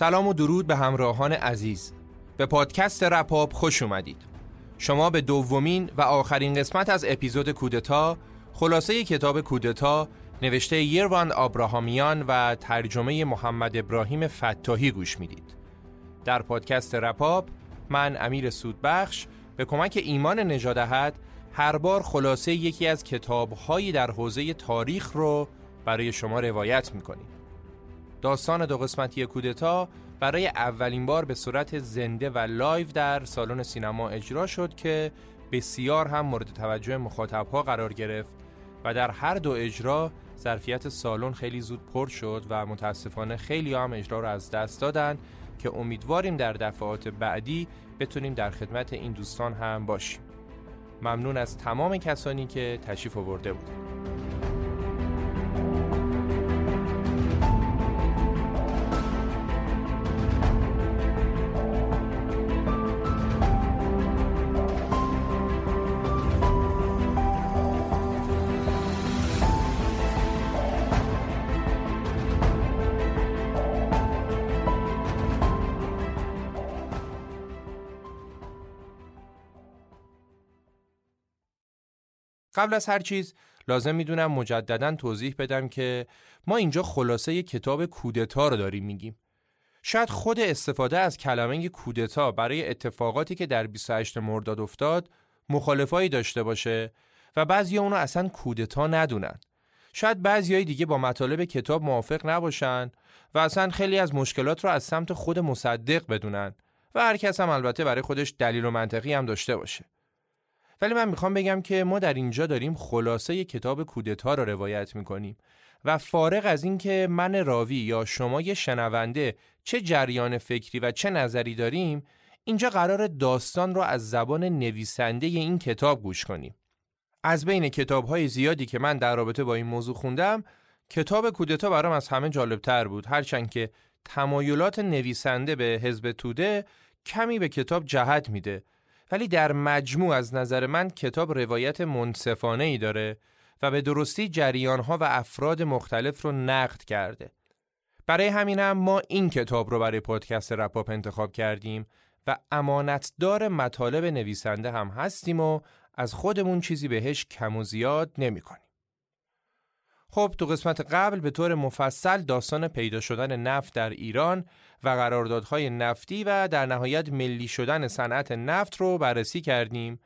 سلام و درود به همراهان عزیز. به پادکست رپاب خوش اومدید. شما به دومین و آخرین قسمت از اپیزود کودتا خلاصه کتاب کودتا نوشته یروان آبراهامیان و ترجمه محمد ابراهیم فتاحی گوش می‌دید. در پادکست رپاب من امیر سودبخش به کمک ایمان نجادهت هر بار خلاصه یکی از کتابهایی در حوزه تاریخ رو برای شما روایت می‌کنیم. داستان دو قسمتی کودتا برای اولین بار به صورت زنده و live در سالن سینما اجرا شد که بسیار هم مورد توجه مخاطبها قرار گرفت و در هر دو اجرا ظرفیت سالن خیلی زود پر شد و متاسفانه خیلی هم اجرا رو از دست دادن که امیدواریم در دفعات بعدی بتونیم در خدمت این دوستان هم باشیم. ممنون از تمام کسانی که تشریف آورده بودند. قبل از هر چیز لازم می‌دونم مجددا توضیح بدم که ما اینجا خلاصه کتاب کودتا رو داریم میگیم. شاید خود استفاده از کلمه کودتا برای اتفاقاتی که در 28 مرداد افتاد مخالفایی داشته باشه و بعضی اونو اصلا کودتا ندونن. شاید بعضی دیگه با مطالب کتاب موافق نباشن و اصلا خیلی از مشکلات رو از سمت خود مصدق بدونن و هر کس هم البته برای خودش دلیل و منطقی هم داشته باشه. ولی من می‌خوام بگم که ما در اینجا داریم خلاصه کتاب کودتا رو روایت می‌کنیم و فارغ از اینکه من راوی یا شما یه شنونده چه جریان فکری و چه نظری داریم اینجا قرار داستان رو از زبان نویسنده این کتاب گوش کنیم. از بین کتاب های زیادی که من در رابطه با این موضوع خوندم کتاب کودتا برام از همه جالبتر بود. هرچند که تمایلات نویسنده به حزب توده کمی به کتاب جهت میده. ولی در مجموع از نظر من کتاب روایت منصفانه ای داره و به درستی جریانها و افراد مختلف رو نقد کرده. برای همینم ما این کتاب رو برای پادکست رپاپ انتخاب کردیم و امانتدار مطالب نویسنده هم هستیم و از خودمون چیزی بهش کم و زیاد نمی کنیم. خب تو قسمت قبل به طور مفصل داستان پیدا شدن نفت در ایران و قراردادهای نفتی و در نهایت ملی شدن صنعت نفت رو بررسی کردیم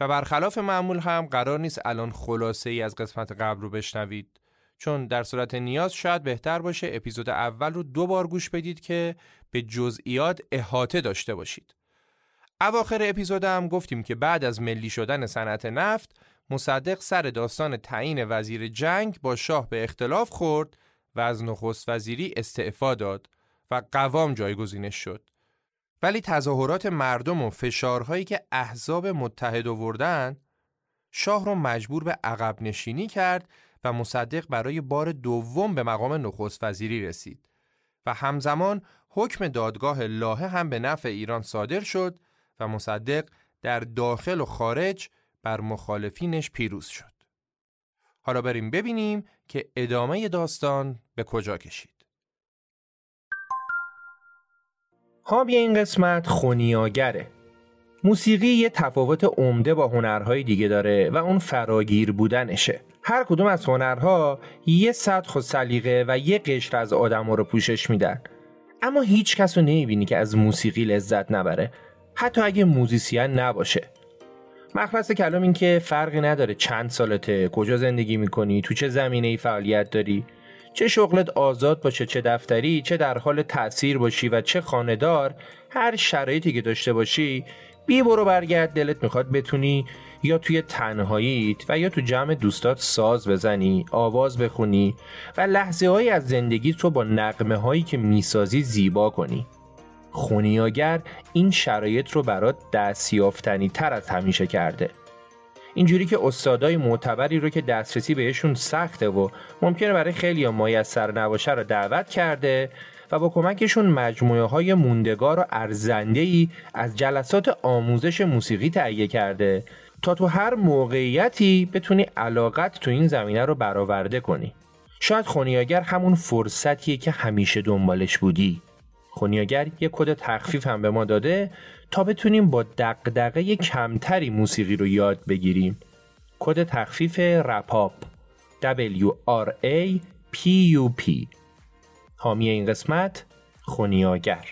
و برخلاف معمول هم قرار نیست الان خلاصه ای از قسمت قبل رو بشنوید. چون در صورت نیاز شاید بهتر باشه اپیزود اول رو دو بار گوش بدید که به جزئیات احاطه داشته باشید. اواخر اپیزودم گفتیم که بعد از ملی شدن صنعت نفت مصدق سر داستان تعیین وزیر جنگ با شاه به اختلاف خورد و از نخست وزیری استعفا داد و قوام جایگزینش شد. ولی تظاهرات مردم و فشارهایی که احزاب متحد آوردن شاه رو مجبور به عقب نشینی کرد و مصدق برای بار دوم به مقام نخست وزیری رسید و همزمان حکم دادگاه لاهه هم به نفع ایران صادر شد و مصدق در داخل و خارج بر مخالفینش پیروز شد. حالا بریم ببینیم که ادامه داستان به کجا کشید. حامی این قسمت خونیاگره. موسیقی یه تفاوت عمده با هنرهای دیگه داره و اون فراگیر بودنشه. هر کدوم از هنرها یه سطح و سلیقه و یه قشر از آدم رو پوشش میدن. اما هیچ کس رو نمی‌بینی که از موسیقی لذت نبره حتی اگه موزیسین نباشه مخلص کلام این که فرقی نداره چند سالته کجا زندگی می‌کنی تو چه زمینه ای فعالیت داری چه شغلت آزاد باشه چه دفتری چه در حال تأثیر باشی و چه خاندار هر شرایطی که داشته باشی بی برو برگرد دلت می‌خواد بتونی یا توی تنهاییت و یا تو جمع دوستات ساز بزنی آواز بخونی و لحظه های از زندگیت رو با نقمه هایی که می‌سازی زیبا کنی. خونیاگر این شرایط رو برات دستیافتنی تر از همیشه کرده. اینجوری که استادای معتبری رو که دسترسی بهشون سخته و ممکنه برای خیلی مایسر نباشه رو دعوت کرده و با کمکشون مجموعه های موندگار و ارزنده ای از جلسات آموزش موسیقی تهیه کرده تا تو هر موقعیتی بتونی علاقت تو این زمینه رو برآورده کنی. شاید خونیاگر همون فرصتیه که همیشه دنبالش بودی. خونیاگر یه کد تخفیف هم به ما داده تا بتونیم با دقدقه کمتری موسیقی رو یاد بگیریم. کد تخفیف رپاپ. W R A P U P. حامی این قسمت خونیاگر.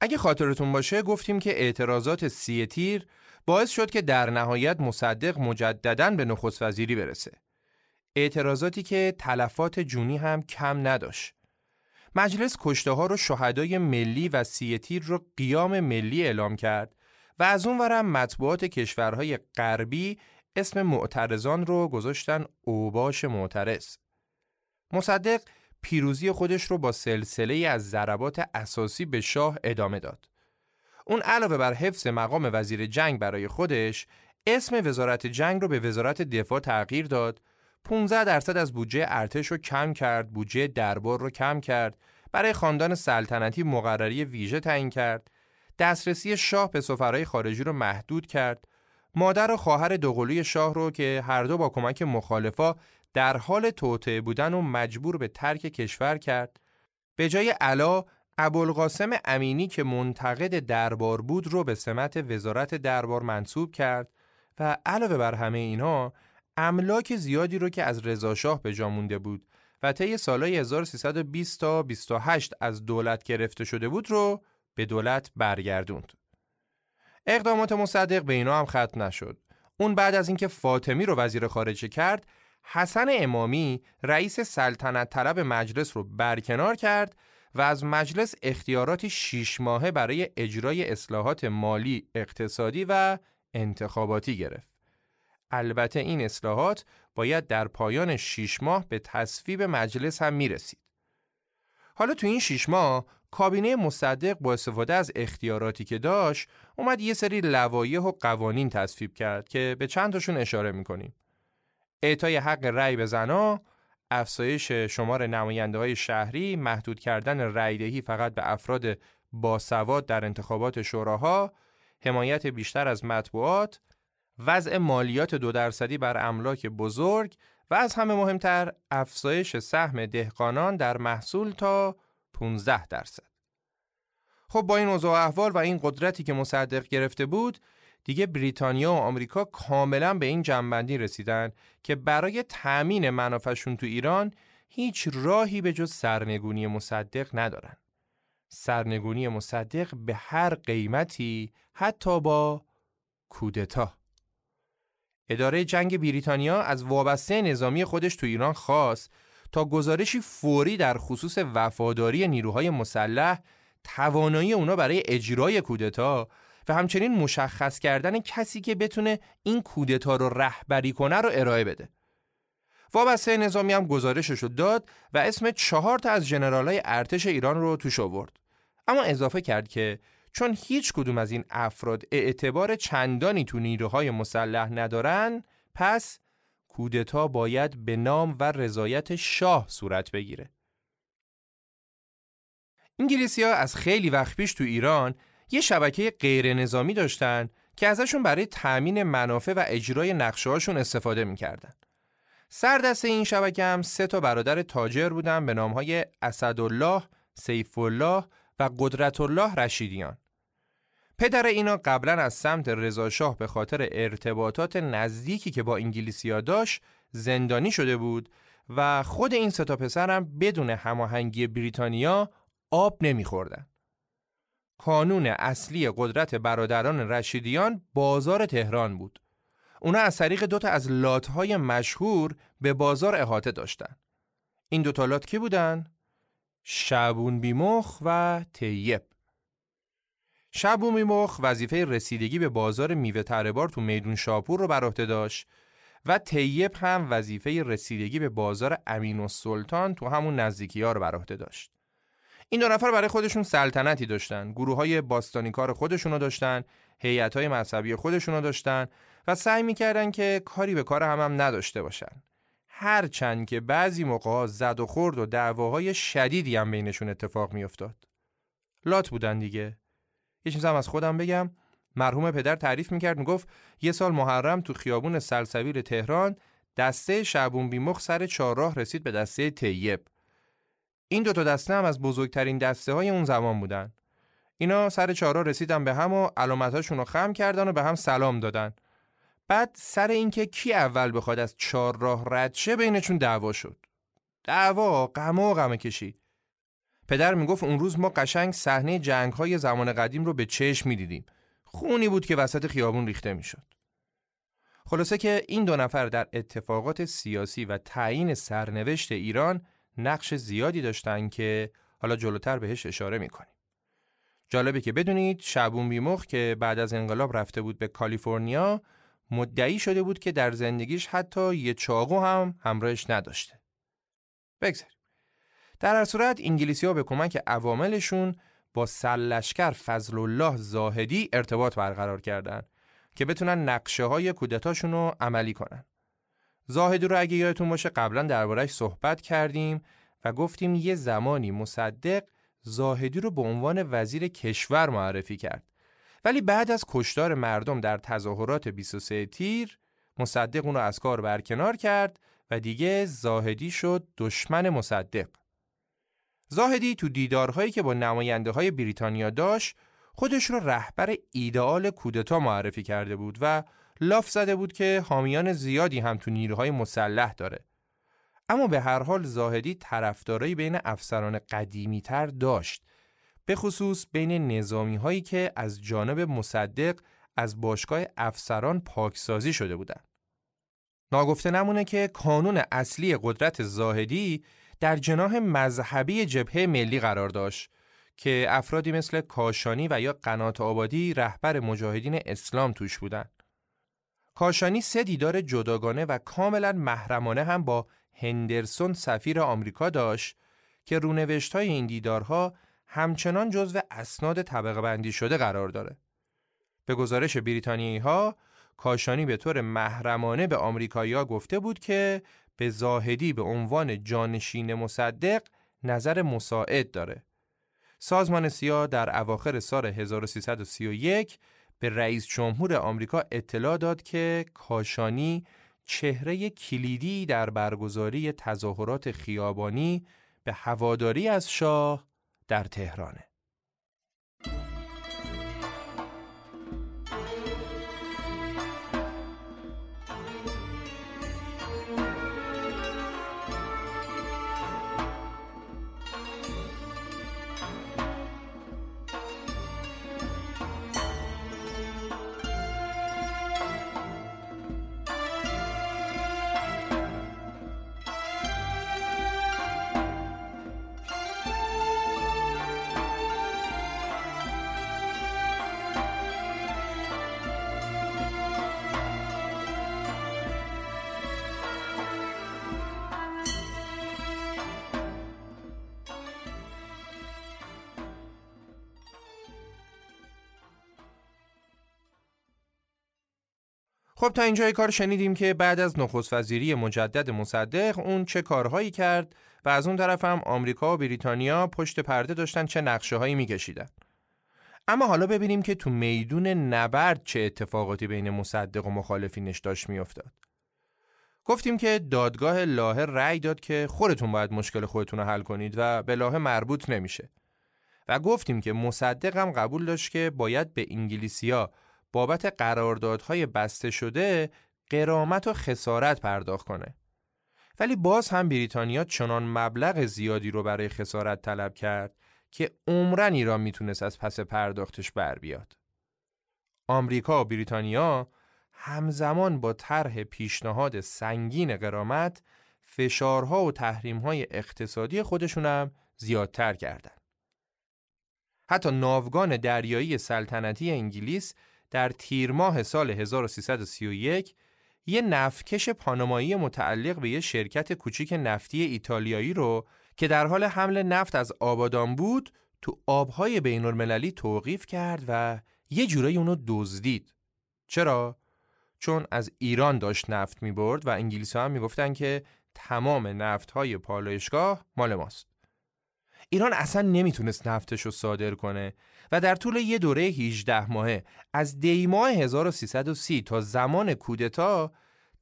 اگه خاطرتون باشه گفتیم که اعتراضات سی تیر باعث شد که در نهایت مصدق مجددا به نخست وزیری برسه. اعتراضاتی که تلفات جونی هم کم نداشت. مجلس کشته ها رو شهدای ملی و سی تیر رو قیام ملی اعلام کرد و از اون ورم مطبوعات کشورهای غربی اسم معترضان رو گذاشتن اوباش معترض. مصدق پیروزی خودش رو با سلسله از ضربات اساسی به شاه ادامه داد. اون علاوه بر حفظ مقام وزیر جنگ برای خودش اسم وزارت جنگ رو به وزارت دفاع تغییر داد 15 درصد از بودجه ارتش رو کم کرد بودجه دربار رو کم کرد. برای خاندان سلطنتی مقرری ویژه تعیین کرد. دسترسی شاه به سفرهای خارجی رو محدود کرد. مادر و خواهر دوقلوی شاه رو که هر دو با کمک مخالفا در حال توطعه بودن و مجبور به ترک کشور کرد. به جای علا ابوالقاسم امینی که منتقد دربار بود رو به سمت وزارت دربار منصوب کرد و علاوه بر همه اینا املاک زیادی رو که از رضاشاه به جا مونده بود و طی سالهای 1320 تا 28 از دولت گرفته شده بود رو به دولت برگردوند. اقدامات مصدق به اینا هم ختم نشد. اون بعد از اینکه فاطمی رو وزیر خارجه کرد، حسن امامی رئیس سلطنت طلب مجلس رو برکنار کرد و از مجلس اختیاراتی شیش ماهه برای اجرای اصلاحات مالی، اقتصادی و انتخاباتی گرفت. البته این اصلاحات باید در پایان شیش ماه به تصویب مجلس هم می رسید. حالا تو این شیش ماه کابینه مصدق با استفاده از اختیاراتی که داشت اومد یه سری لوایح و قوانین تصویب کرد که به چند تاشون اشاره می‌کنیم. اعطای حق رأی به زنا، افزایش شمار نماینده های شهری، محدود کردن رأیدهی فقط به افراد باسواد در انتخابات شوراها، حمایت بیشتر از مطبوعات، وضع مالیات دو درصدی بر املاک بزرگ و از همه مهمتر افزایش سهم دهقانان در محصول تا 15 درصد. خب با این اوضاع احوال و این قدرتی که مصدق گرفته بود دیگه بریتانیا و آمریکا کاملا به این جنبندی رسیدن که برای تأمین منافعشون تو ایران هیچ راهی به جز سرنگونی مصدق ندارن. سرنگونی مصدق به هر قیمتی حتی با کودتا. اداره جنگ بریتانیا از وابسته نظامی خودش تو ایران خواست تا گزارشی فوری در خصوص وفاداری نیروهای مسلح توانایی اونا برای اجرای کودتا و همچنین مشخص کردن کسی که بتونه این کودتا رو رهبری کنه رو ارائه بده. وابسته نظامی هم گزارشش رو داد و اسم چهار تا از جنرالای ارتش ایران رو توش آورد. اما اضافه کرد که چون هیچ کدوم از این افراد اعتبار چندانی تو نیروهای مسلح ندارن پس کودتا باید به نام و رضایت شاه صورت بگیره. انگلیسی ها از خیلی وقت پیش تو ایران یه شبکه غیر نظامی داشتن که ازشون برای تأمین منافع و اجرای نقشه هاشون استفاده می‌کردن. سردست این شبکه هم سه تا برادر تاجر بودن به نامهای اسدالله، سیف الله و قدرت الله رشیدیان. پدر اینا قبلا از سمت رضاشاه به خاطر ارتباطات نزدیکی که با انگلیسیا داشت زندانی شده بود و خود این سه تا پسرم بدون هماهنگی بریتانیا آب نمیخوردن. کانون اصلی قدرت برادران رشیدیان بازار تهران بود. اونا از طریق دوتا از لاتهای مشهور به بازار احاطه داشتن. این دوتا لات کی بودن؟ شعبون بیمخ و تیب. شعبون بیمخ وظیفه رسیدگی به بازار میوه تربار تو میدون شاپور رو بر عهده داشت و تیب هم وظیفه رسیدگی به بازار امین و سلطان تو همون نزدیکی ها رو بر عهده داشت. این دو نفر برای خودشون سلطنتی داشتن گروه های باستانی کار خودشون رو داشتن هیئت های مذهبی خودشون رو داشتن و سعی می‌کردن که کاری به کار هم, هم نداشته باشن. هرچند که بعضی موقع زد و خورد و دعواهای شدیدی هم بینشون اتفاق میافتاد. لات بودن دیگه. یه چیز هم از خودم بگم مرحوم پدر تعریف می‌کرد می‌گفت یه سال محرم تو خیابون سلسبیل تهران دسته شعبون بیمخ سر چهارراه رسید به دسته طیب این دوتا دسته هم از بزرگترین دسته های اون زمان بودن. اینا سر چهارا رسیدن به هم و علامتاشون رو خم کردن و به هم سلام دادن. بعد سر اینکه کی اول بخواد از چهار راه رد شه بینشون دعوا شد. دعوا غم و غم کشی. پدر می‌گفت اون روز ما قشنگ صحنه جنگ های زمان قدیم رو به چشم می‌دیدیم. خونی بود که وسط خیابون ریخته می‌شد. خلاصه که این دو نفر در اتفاقات سیاسی و تعیین سرنوشت ایران نقش زیادی داشتن که حالا جلوتر بهش اشاره می‌کنیم. جالبه که بدونید شعبون بیمخ که بعد از انقلاب رفته بود به کالیفرنیا مدعی شده بود که در زندگیش حتی یه چاقو هم همراهش نداشته. بگذاریم. در هر صورت انگلیسی ها به کمک عواملشون با سلشکر فضل الله زاهدی ارتباط برقرار کردند که بتونن نقشه های کودتاشون رو عملی کنن. زاهدی رو اگه یادتون باشه قبلا دربارهش صحبت کردیم و گفتیم یه زمانی مصدق زاهدی رو به عنوان وزیر کشور معرفی کرد ولی بعد از کشتار مردم در تظاهرات 23 تیر مصدق اون رو از کار برکنار کرد و دیگه زاهدی شد دشمن مصدق زاهدی تو دیدارهایی که با نماینده های بریتانیا داشت خودش رو رهبر ایدئال کودتا معرفی کرده بود و لاف زده بود که حامیان زیادی هم تو نیروهای مسلح داره اما به هر حال زاهدی طرفدارایی بین افسران قدیمی تر داشت به خصوص بین نظامی هایی که از جانب مصدق از باشگاه افسران پاکسازی شده بودند. ناگفته نمونه که کانون اصلی قدرت زاهدی در جناح مذهبی جبهه ملی قرار داشت که افرادی مثل کاشانی و یا قنات آبادی رهبر مجاهدین اسلام توش بودند. کاشانی سه دیدار جداگانه و کاملا محرمانه هم با هندرسون سفیر آمریکا داشت که رونوشت های این دیدارها همچنان جزو اسناد طبقه بندی شده قرار داره. به گزارش بریتانیایی ها کاشانی به طور محرمانه به آمریکایی‌ها گفته بود که به زاهدی به عنوان جانشین مصدق نظر مساعد داره. سازمان سیا در اواخر سال 1331 به رئیس جمهور آمریکا اطلاع داد که کاشانی چهره کلیدی در برگزاری تظاهرات خیابانی به هواداری از شاه در تهرانه. خب تا اینجای کار شنیدیم که بعد از نخست وزیری مجدد مصدق اون چه کارهایی کرد و از اون طرف هم آمریکا و بریتانیا پشت پرده داشتن چه نقشه هایی میکشیدن. اما حالا ببینیم که تو میدون نبرد چه اتفاقاتی بین مصدق و مخالفینش داشت میافتاد. گفتیم که دادگاه لاهه رأی داد که خودتون باید مشکل خودتون رو حل کنید و به لاهه مربوط نمیشه. و گفتیم که مصدق هم قبول داشت که باید به انگلیسیا بابت قراردادهای بسته شده قرامت و خسارت پرداخت کنه. ولی باز هم بریتانیا چنان مبلغ زیادی رو برای خسارت طلب کرد که عمرن ایران می‌تونست از پس پرداختش بر بیاد. آمریکا و بریتانیا همزمان با طرح پیشنهاد سنگین قرامت فشارها و تحریمهای اقتصادی خودشونم زیادتر کردند. حتی ناوگان دریایی سلطنتی انگلیس در تیر ماه سال 1331 یه نفتکش پانامایی متعلق به یه شرکت کوچیک نفتی ایتالیایی رو که در حال حمل نفت از آبادان بود تو آبهای بین المللی توقیف کرد و یه جورایی اونو دزدید. چرا؟ چون از ایران داشت نفت می برد و انگلیس هم می گفتن که تمام نفت های پالایشگاه مال ماست. ایران اصلا نمی‌تونست نفتش رو صادر کنه و در طول یه دوره 18 ماهه از دیماه 1330 تا زمان کودتا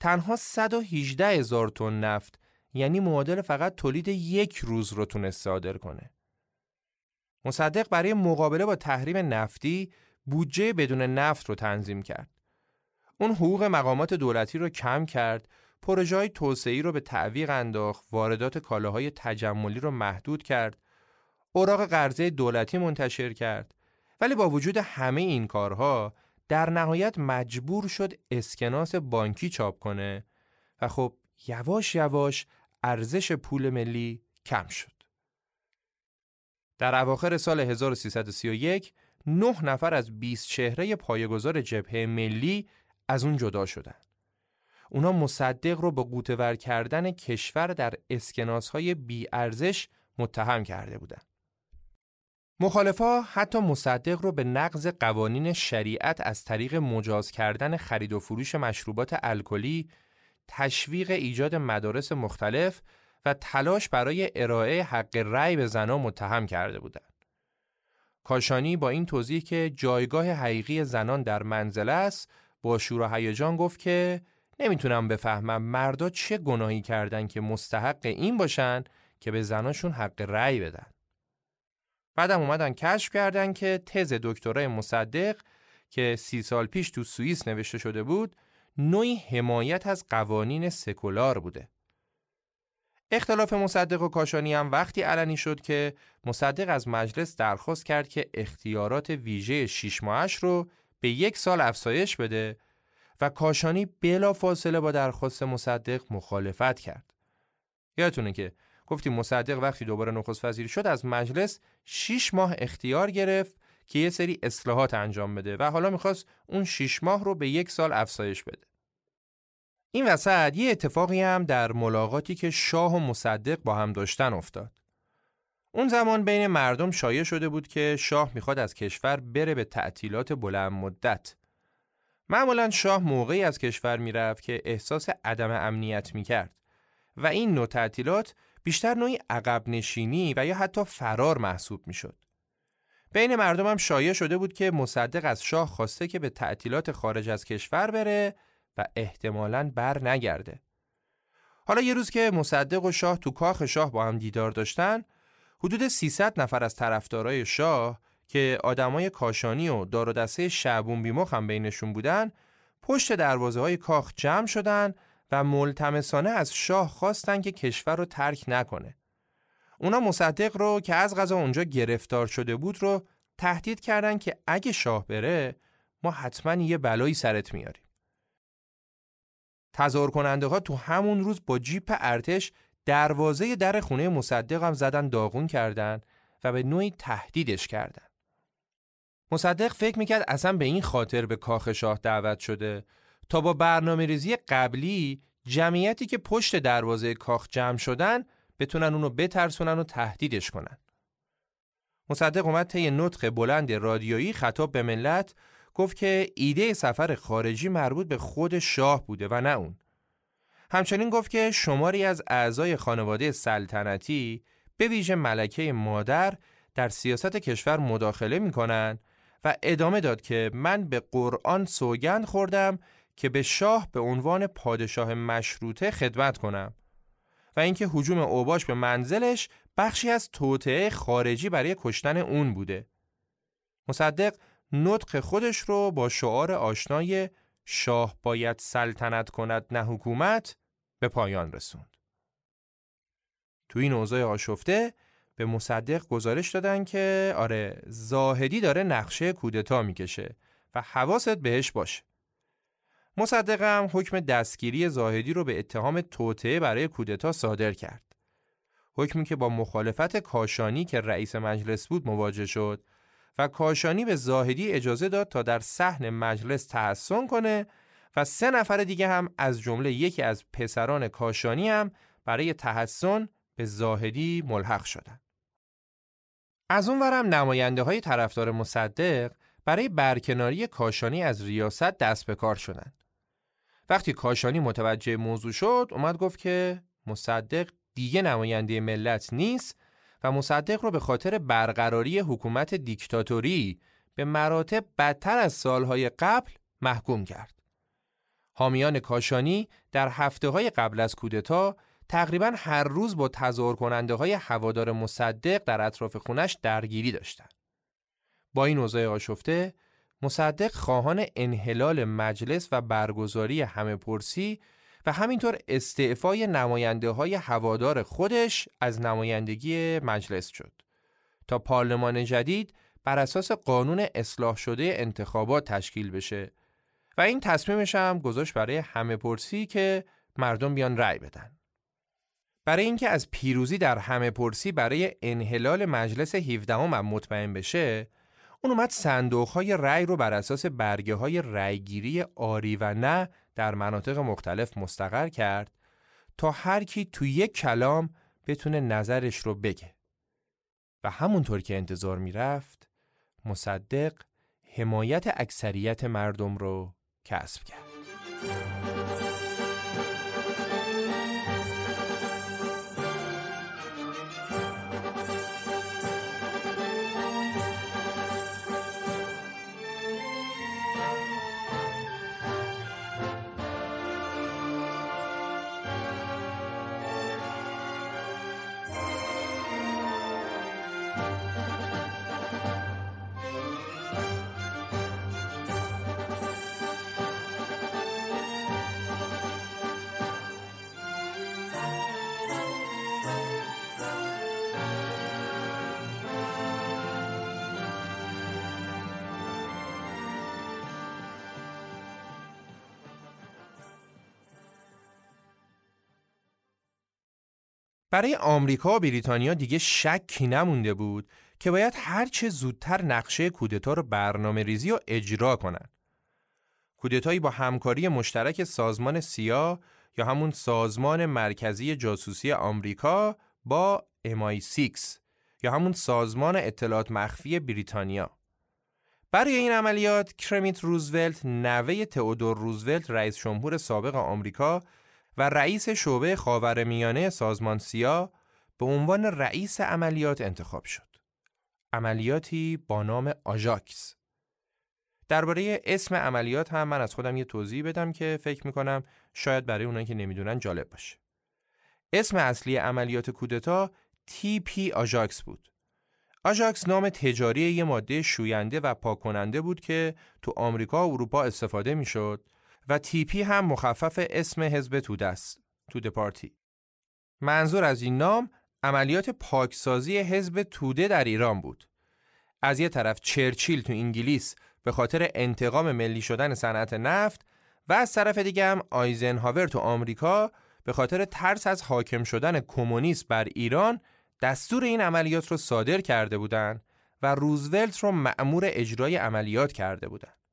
تنها 118 هزار تن نفت یعنی معادل فقط تولید یک روز رو تونست صادر کنه. مصدق برای مقابله با تحریم نفتی بودجه بدون نفت رو تنظیم کرد. اون حقوق مقامات دولتی رو کم کرد، پروژه های رو به تعویق انداخت، واردات کالاهای تجملی رو محدود کرد اوراق قرضه دولتی منتشر کرد ولی با وجود همه این کارها در نهایت مجبور شد اسکناس بانکی چاپ کنه و خب یواش یواش ارزش پول ملی کم شد. در اواخر سال 1331 نه نفر از 20 چهره پایگزار جبهه ملی از اون جدا شدند. اونا مصدق رو با قوتور کردن کشور در اسکناس های بی ارزش متهم کرده بودند. مخالفا حتی مصدق رو به نقض قوانین شریعت از طریق مجاز کردن خرید و فروش مشروبات الکلی، تشویق ایجاد مدارس مختلف و تلاش برای ارائه حق رأی به زنان متهم کرده بودند. کاشانی با این توضیح که جایگاه حقیقی زنان در منزل است، با شور و هیجان گفت که نمی‌تونم بفهمم مردا چه گناهی کردن که مستحق این باشن که به زناشون حق رأی بدن. بعدم اومدن کشف کردن که تز دکترای مصدق که سی سال پیش تو سوئیس نوشته شده بود نوعی حمایت از قوانین سکولار بوده. اختلاف مصدق و کاشانی هم وقتی علنی شد که مصدق از مجلس درخواست کرد که اختیارات ویژه شیش ماهش رو به یک سال افزایش بده و کاشانی بلا فاصله با درخواست مصدق مخالفت کرد. یادتونه که گفتیم مصدق وقتی دوباره نخست وزیر شد از مجلس 6 ماه اختیار گرفت که یه سری اصلاحات انجام بده و حالا می‌خواست اون 6 ماه رو به یک سال افزایش بده. این وسط یه اتفاقی هم در ملاقاتی که شاه و مصدق با هم داشتن افتاد. اون زمان بین مردم شایع شده بود که شاه می‌خواد از کشور بره به تعطیلات بلند مدت. معمولا شاه موقعی از کشور می‌رفت که احساس عدم امنیت می‌کرد و این نوع تعطیلات بیشتر نوعی عقب نشینی و یا حتی فرار محسوب می‌شد. بین مردم هم شایع شده بود که مصدق از شاه خواسته که به تعطیلات خارج از کشور بره و احتمالاً بر نگرده. حالا یه روز که مصدق و شاه تو کاخ شاه با هم دیدار داشتن، حدود 300 نفر از طرفدارای شاه که آدمای کاشانی و دار و دسته شعبون بیمخ هم بینشون بودن، پشت دروازه های کاخ جمع شدن ملتمسانه از شاه خواستن که کشور رو ترک نکنه. اونا مصدق رو که از غذا اونجا گرفتار شده بود رو تهدید کردن که اگه شاه بره ما حتما یه بلایی سرت میاریم. تظاهر کننده ها تو همون روز با جیپ ارتش دروازه در خونه مصدق هم زدن داغون کردن و به نوعی تهدیدش کردن. مصدق فکر می‌کرد اصلا به این خاطر به کاخ شاه دعوت شده تا با برنامه ریزی قبلی جمعیتی که پشت دروازه کاخ جمع شدن بتونن اونو بترسونن و تهدیدش کنن. مصدق اومد طی نطق بلند رادیویی خطاب به ملت گفت که ایده سفر خارجی مربوط به خود شاه بوده و نه اون. همچنین گفت که شماری از اعضای خانواده سلطنتی به ویژه ملکه مادر در سیاست کشور مداخله می‌کنن و ادامه داد که من به قرآن سوگند خوردم که به شاه به عنوان پادشاه مشروطه خدمت کنم و اینکه حجوم اوباش به منزلش بخشی از توطعه خارجی برای کشتن اون بوده. مصدق نطق خودش رو با شعار آشنای شاه باید سلطنت کند نه حکومت به پایان رسوند. تو این اوضاع آشفته به مصدق گزارش دادن که آره زاهدی داره نقشه کودتا می‌کشه و حواست بهش باشه. مصدقم حکم دستگیری زاهدی رو به اتهام توطعه برای کودتا صادر کرد. حکمی که با مخالفت کاشانی که رئیس مجلس بود مواجه شد و کاشانی به زاهدی اجازه داد تا در صحن مجلس تحسن کنه و سه نفر دیگه هم از جمله یکی از پسران کاشانی هم برای تحسن به زاهدی ملحق شدند. از اون ورم نماینده های طرفدار مصدق برای برکناری کاشانی از ریاست دست به کار شدند. وقتی کاشانی متوجه موضوع شد اومد گفت که مصدق دیگه نماینده ملت نیست و مصدق رو به خاطر برقراری حکومت دیکتاتوری به مراتب بدتر از سالهای قبل محکوم کرد. حامیان کاشانی در هفته های قبل از کودتا تقریبا هر روز با تظاهر کننده های هوادار مصدق در اطراف خونش درگیری داشتند. با این اوضاع آشفته مصدق خواهان انحلال مجلس و برگزاری همه پرسی و همینطور استعفای نماینده های هوادار خودش از نمایندگی مجلس شد تا پارلمان جدید بر اساس قانون اصلاح شده انتخابات تشکیل بشه و این تصمیمش هم گذاشت برای همه پرسی که مردم بیان رأی بدن. برای اینکه از پیروزی در همه پرسی برای انحلال مجلس 17 هم مطمئن بشه اون اومد صندوق های رأی رو بر اساس برگه های رأیگیری آری و نه در مناطق مختلف مستقر کرد تا هر کی تو یک کلام بتونه نظرش رو بگه. و همونطور که انتظار می‌رفت مصدق حمایت اکثریت مردم رو کسب کرد. برای آمریکا و بریتانیا دیگه شکی نمونده بود که باید هرچه زودتر نقشه کودتا رو برنامه ریزی و اجرا کنند. کودتایی با همکاری مشترک سازمان سیا یا همون سازمان مرکزی جاسوسی آمریکا با MI6 یا همون سازمان اطلاعات مخفی بریتانیا. برای این عملیات کرمیت روزولت نوه تئودور روزولت رئیس جمهور سابق آمریکا و رئیس شعبه خاورمیانه سازمان سیا به عنوان رئیس عملیات انتخاب شد. عملیاتی با نام آژاکس. درباره اسم عملیات هم من از خودم یه توضیح بدم که فکر می‌کنم شاید برای اونایی که نمی‌دونن جالب باشه. اسم اصلی عملیات کودتا TP آژاکس بود. آژاکس نام تجاری یه ماده شوینده و پاکننده بود که تو آمریکا و اروپا استفاده می‌شد و تیپی هم مخفف اسم حزب توده است توده پارتی منظور از این نام عملیات پاکسازی حزب توده در ایران بود از یه طرف چرچیل تو انگلیس به خاطر انتقام ملی شدن صنعت نفت و از طرف دیگه هم آیزنهاور تو آمریکا به خاطر ترس از حاکم شدن کمونیست بر ایران دستور این عملیات رو صادر کرده بودند و روزولت رو مأمور اجرای عملیات کرده بودند.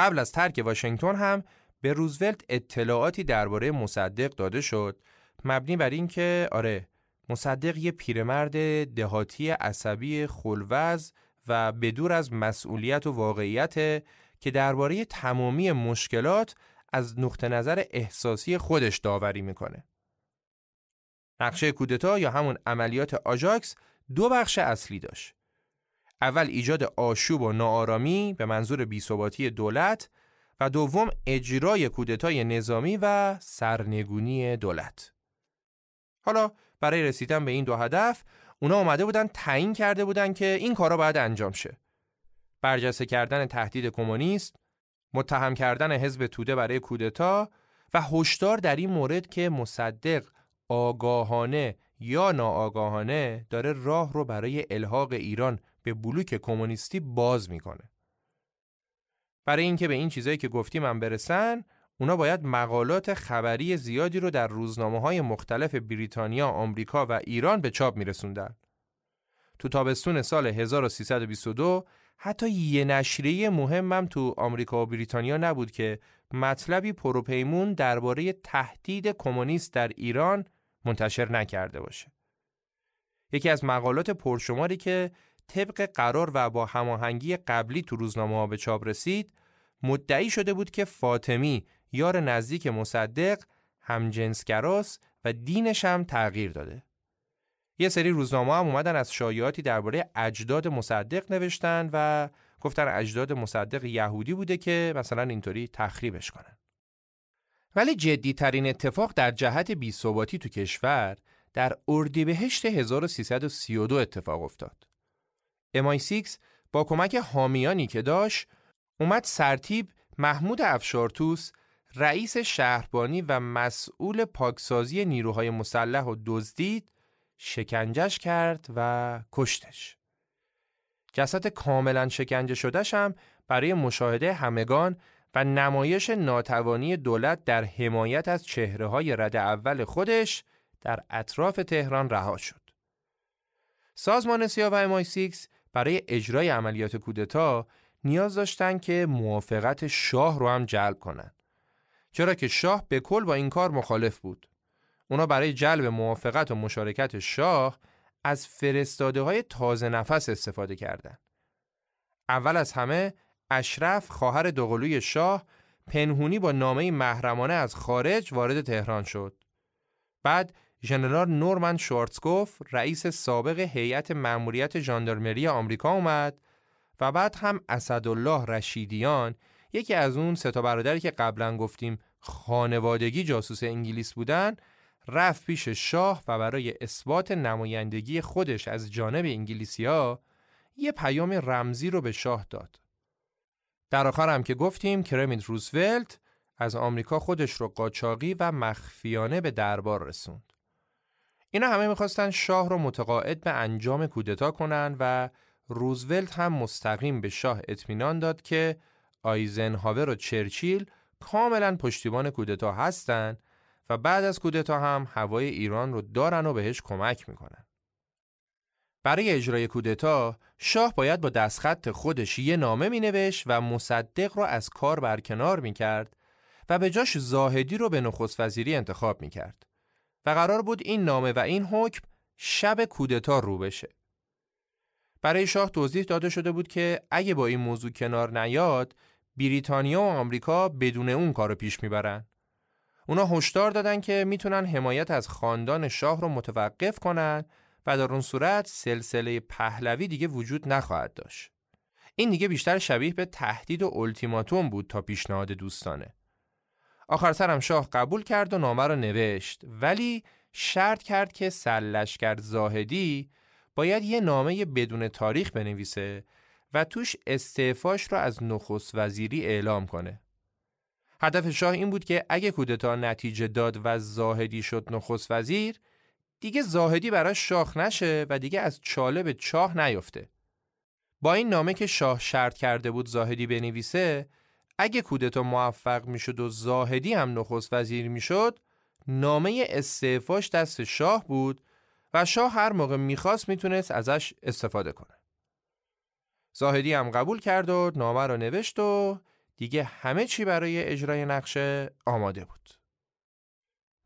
قبل از ترک واشنگتن هم به روزولت اطلاعاتی درباره مصدق داده شد مبنی بر اینکه آره مصدق یه پیرمرد دهاتی عصبی خلوز و بدور از مسئولیت و واقعیت که درباره تمامی مشکلات از نقطه نظر احساسی خودش داوری می‌کنه. نقشه کودتا یا همون عملیات آژاکس دو بخش اصلی داشت. اول ایجاد آشوب و ناآرامی به منظور بیثباتی دولت و دوم اجرای کودتای نظامی و سرنگونی دولت. حالا برای رسیدن به این دو هدف اونا اومده بودن تعیین کرده بودن که این کارا باید انجام شه. برجسته کردن تهدید کمونیست، متهم کردن حزب توده برای کودتا و هشدار در این مورد که مصدق آگاهانه یا ناآگاهانه داره راه رو برای الحاق ایران به بلوک کمونیستی باز می‌کنه. برای اینکه به این چیزایی که گفتیم هم برسن، اونا باید مقالات خبری زیادی رو در روزنامه های مختلف بریتانیا، آمریکا و ایران به چاپ میرسوندن. تو تابستون سال 1322 حتی یه نشریه مهمم تو آمریکا و بریتانیا نبود که مطلبی پروپیمون درباره تهدید کمونیست در ایران منتشر نکرده باشه. یکی از مقالات پرشماری که طبق قرار و با هماهنگی قبلی تو روزنامه ها به چاپ رسید مدعی شده بود که فاطمی یار نزدیک مصدق همجنسگراست و دینش هم تغییر داده. یه سری روزنامه هم اومدن از شایعاتی درباره اجداد مصدق نوشتن و گفتن اجداد مصدق یهودی بوده که مثلا اینطوری تخریبش کنن. ولی جدی ترین اتفاق در جهت بیثباتی تو کشور در اردیبهشت 1332 اتفاق افتاد. MI6 با کمک حامیانی که داشت اومد سرتیب محمود افشارتوس رئیس شهربانی و مسئول پاکسازی نیروهای مسلح و دزدید شکنجش کرد و کشتش. جسد کاملا شکنجه شدهش هم برای مشاهده همگان و نمایش ناتوانی دولت در حمایت از چهره های رد اول خودش در اطراف تهران رها شد. سازمان سیا و MI6 برای اجرای عملیات کودتا نیاز داشتن که موافقت شاه رو هم جلب کنند. چرا که شاه به کل با این کار مخالف بود. اونا برای جلب موافقت و مشارکت شاه از فرستاده های تازه نفس استفاده کردند. اول از همه اشرف خواهر دوقلوی شاه پنهونی با نامه محرمانه از خارج وارد تهران شد. بعد ژنرال نورمن شوارتزگوف رئیس سابق هیئت مأموریت ژاندارمری آمریکا اومد و بعد هم اسدالله رشیدیان یکی از اون سه تا برادری که قبلا گفتیم خانوادگی جاسوس انگلیس بودن رفت پیش شاه و برای اثبات نمایندگی خودش از جانب انگلیسی ها یه پیام رمزی رو به شاه داد. در آخر هم که گفتیم کرمیت روزولت از آمریکا خودش رو قاچاقی و مخفیانه به دربار رسوند. اینا همه می‌خواستن شاه رو متقاعد به انجام کودتا کنن و روزولت هم مستقیم به شاه اطمینان داد که آیزنهاور و چرچیل کاملا پشتیبان کودتا هستند و بعد از کودتا هم هوای ایران رو دارن و بهش کمک می‌کنن. برای اجرای کودتا شاه باید با دستخط خودش یه نامه می و مصدق رو از کار برکنار می کرد و به جاش زاهدی رو به نخست وزیری انتخاب می کرد و قرار بود این نامه و این حکم شب کودتا رو بشه. برای شاه توضیح داده شده بود که اگه با این موضوع کنار نیاد بریتانیا و آمریکا بدون اون کارو پیش می‌برن. اونا هشدار دادن که می‌تونن حمایت از خاندان شاه رو متوقف کنن و در اون صورت سلسله پهلوی دیگه وجود نخواهد داشت. این دیگه بیشتر شبیه به تهدید و التیماتوم بود تا پیشنهاد دوستانه. آخر سرم شاه قبول کرد و نامه رو نوشت ولی شرط کرد که سلشکر زاهدی باید یه نامه بدون تاریخ بنویسه و توش استعفاش رو از نخست وزیری اعلام کنه. هدف شاه این بود که اگه کودتا نتیجه داد و زاهدی شد نخست وزیر دیگه زاهدی براش شاخ نشه و دیگه از چاله به چاه نیفته. با این نامه که شاه شرط کرده بود زاهدی بنویسه اگه کودتا موفق می‌شد و زاهدی هم نخست وزیر می‌شد نامه استعفاش دست شاه بود و شاه هر موقع می‌خواست می‌تونست ازش استفاده کنه. زاهدی هم قبول کرد و نامه رو نوشت و دیگه همه چی برای اجرای نقشه آماده بود.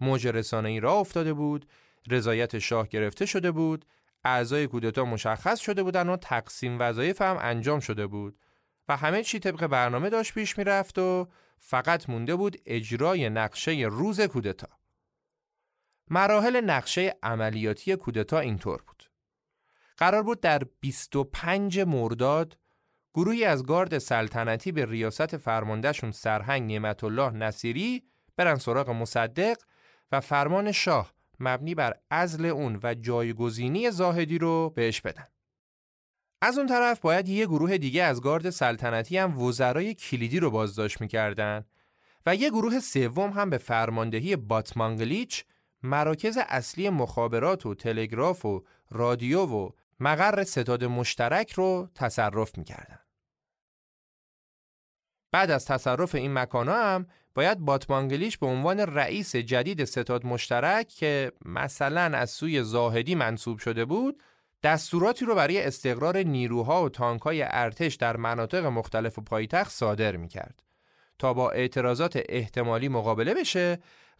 موج رسانه ای را افتاده بود، رضایت شاه گرفته شده بود، اعضای کودتا مشخص شده بودن و تقسیم وظایف هم انجام شده بود و همه چی طبق برنامه داشت پیش می‌رفت و فقط مونده بود اجرای نقشه روز کودتا. مراحل نقشه عملیاتی کودتا اینطور بود. قرار بود در 25 مرداد گروهی از گارد سلطنتی به ریاست فرماندهشون سرهنگ نعمت الله نصیری برن سراغ مصدق و فرمان شاه مبنی بر ازل اون و جایگزینی زاهدی رو بهش بدن. از اون طرف باید یه گروه دیگه از گارد سلطنتی هم وزرای کلیدی رو بازداشت می‌کردن و یه گروه سوم هم به فرماندهی باتمانگلیچ مراکز اصلی مخابرات و تلگراف و رادیو و مقر ستاد مشترک رو تصرف می‌کردن. بعد از تصرف این مکانا هم باید باتمانگلیش به عنوان رئیس جدید ستاد مشترک که مثلا از سوی زاهدی منصوب شده بود دستوراتی رو برای استقرار نیروها و تانکای ارتش در مناطق مختلف پایتخت صادر می کرد تا با اعتراضات احتمالی مقابله بشه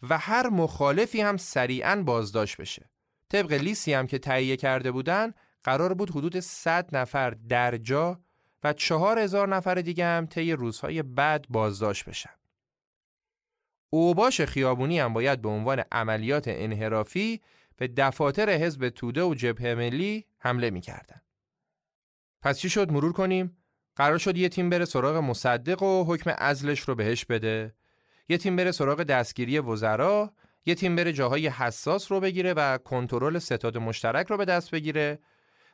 و هر مخالفی هم سریعا بازداشت بشه. طبق لیستی هم که تهیه کرده بودن قرار بود حدود 100 نفر در جا و 4000 نفر دیگه هم طی روزهای بعد بازداشت بشن. اوباش خیابونی هم باید به عنوان عملیات انحرافی به دفاتر حزب توده و جبهه ملی حمله می‌کردن. پس چی شد مرور کنیم؟ قرار شد یه تیم بره سراغ مصدق و حکم ازلش رو بهش بده. یه تیم بره سراغ دستگیری وزرا، یه تیم بره جاهای حساس رو بگیره و کنترل ستاد مشترک رو به دست بگیره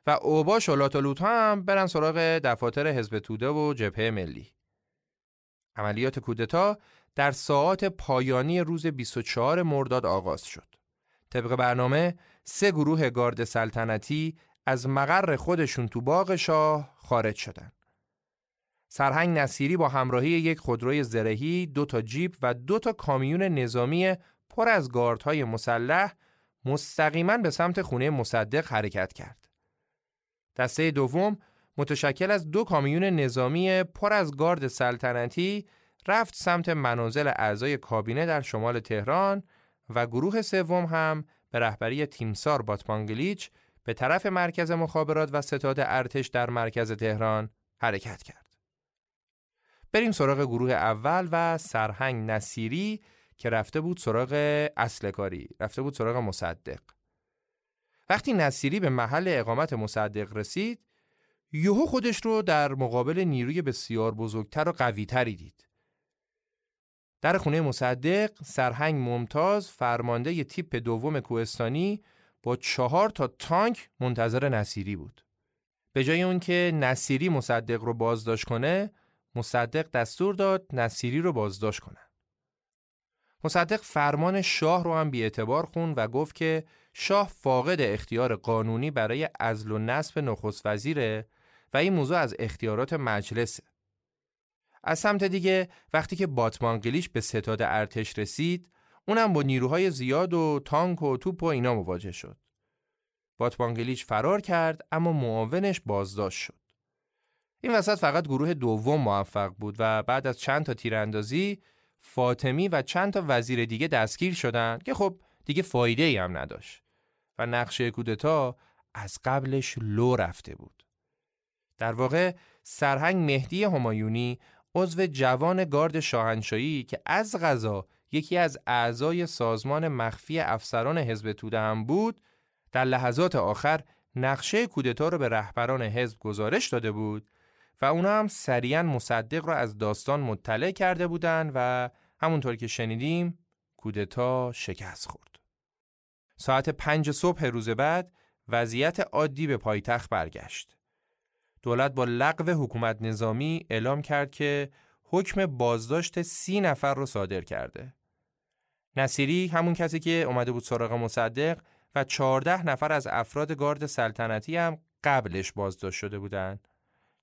و اوباش و لاتولوت هم برن سراغ دفاتر حزب توده و جبهه ملی. عملیات کودتا در ساعات پایانی روز 24 مرداد آغاز شد. طبق برنامه سه گروه گارد سلطنتی از مقر خودشون تو باغ شاه خارج شدن. سرهنگ نصیری با همراهی یک خودروی زرهی، دو تا جیپ و دو تا کامیون نظامی پر از گاردهای مسلح مستقیما به سمت خونه مصدق حرکت کرد. دسته دوم متشکل از دو کامیون نظامی پر از گارد سلطنتی رفت سمت منازل اعضای کابینه در شمال تهران و گروه سوم هم به رهبری تیمسار باتمانگلیچ به طرف مرکز مخابرات و ستاد ارتش در مرکز تهران حرکت کرد. بریم سراغ گروه اول و سرهنگ نصیری که رفته بود سراغ اصل کاری، رفته بود سراغ مصدق. وقتی نصیری به محل اقامت مصدق رسید، یهو خودش رو در مقابل نیروی بسیار بزرگتر و قویتری دید. در خونه مصدق سرهنگ ممتاز فرمانده ی تیپ دوم کوهستانی با چهار تا تانک منتظر نصیری بود. به جای اون که نصیری مصدق رو بازداشت کنه، مصدق دستور داد نصیری رو بازداشت کنه. مصدق فرمان شاه رو هم بی اعتبار خون و گفت که شاه فاقد اختیار قانونی برای ازل و نصب نخست وزیره و این موضوع از اختیارات مجلسه. از سمت دیگه وقتی که باتمانگلیش به ستاد ارتش رسید اونم با نیروهای زیاد و تانک و توپ و اینا مواجه شد. باتمانگلیش فرار کرد اما معاونش بازداشت شد. این وسط فقط گروه دوم موفق بود و بعد از چند تا تیراندازی فاطمی و چند تا وزیر دیگه دستگیر شدند که خب دیگه فایده ای هم نداشت و نقشه کودتا از قبلش لو رفته بود. در واقع سرهنگ مهدی همایونی عضو جوان گارد شاهنشاهی که از غذا یکی از اعضای سازمان مخفی افسران حزب توده هم بود در لحظات آخر نقشه کودتا رو به رهبران حزب گزارش داده بود و اونا هم سریعا مصدق را از داستان مطلع کرده بودند و همونطور که شنیدیم کودتا شکست خورد. ساعت پنج صبح روز بعد وضعیت عادی به پایتخت برگشت. دولت با لغو حکومت نظامی اعلام کرد که حکم بازداشت سی نفر رو صادر کرده. نصیری همون کسی که اومده بود سراغ مصدق و چهارده نفر از افراد گارد سلطنتی هم قبلش بازداشت شده بودند.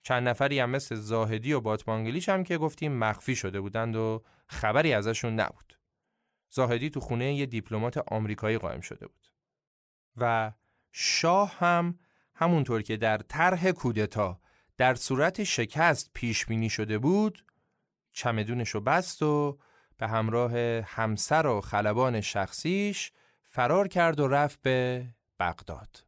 چند نفری هم مثل زاهدی و باتمانگلیش هم که گفتیم مخفی شده بودند و خبری ازشون نبود. زاهدی تو خونه یه دیپلمات آمریکایی قائم شده بود. و شاه هم همونطور که در طرح کودتا در صورت شکست پیش بینی شده بود چمدونش رو بست و به همراه همسر و خلبان شخصیش فرار کرد و رفت به بغداد.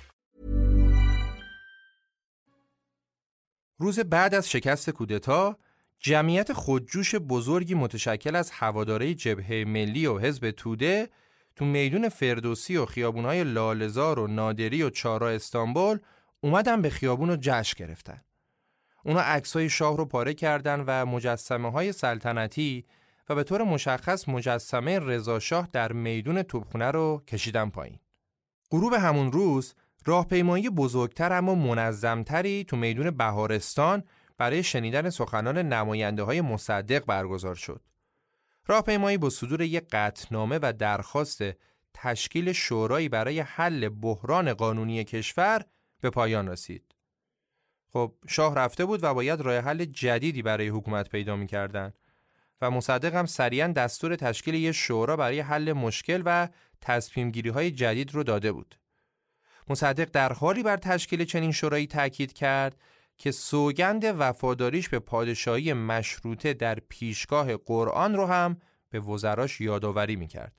روز بعد از شکست کودتا جمعیت خودجوش بزرگی متشکل از هواداره جبهه ملی و حزب توده تو میدون فردوسی و خیابونهای لالزار و نادری و چارا استانبول اومدن به خیابون و جشن گرفتن. اونا عکسای شاه رو پاره کردن و مجسمه های سلطنتی و به طور مشخص مجسمه رضا شاه در میدون توپخونه رو کشیدن پایین. غروب همون روز راهپیمایی بزرگتر اما منظمتری تو میدون بهارستان برای شنیدن سخنان نماینده های مصدق برگزار شد. راهپیمایی با صدور یک قطنامه و درخواست تشکیل شورایی برای حل بحران قانونی کشور به پایان رسید. خب شاه رفته بود و باید راه حل جدیدی برای حکومت پیدا می کردن و مصدق هم سریعا دستور تشکیل یک شورا برای حل مشکل و تصمیم گیری های جدید رو داده بود. مصدق در حالی بر تشکیل چنین شورایی تاکید کرد که سوگند وفاداریش به پادشاهی مشروطه در پیشگاه قرآن رو هم به وزراش یادآوری می‌کرد.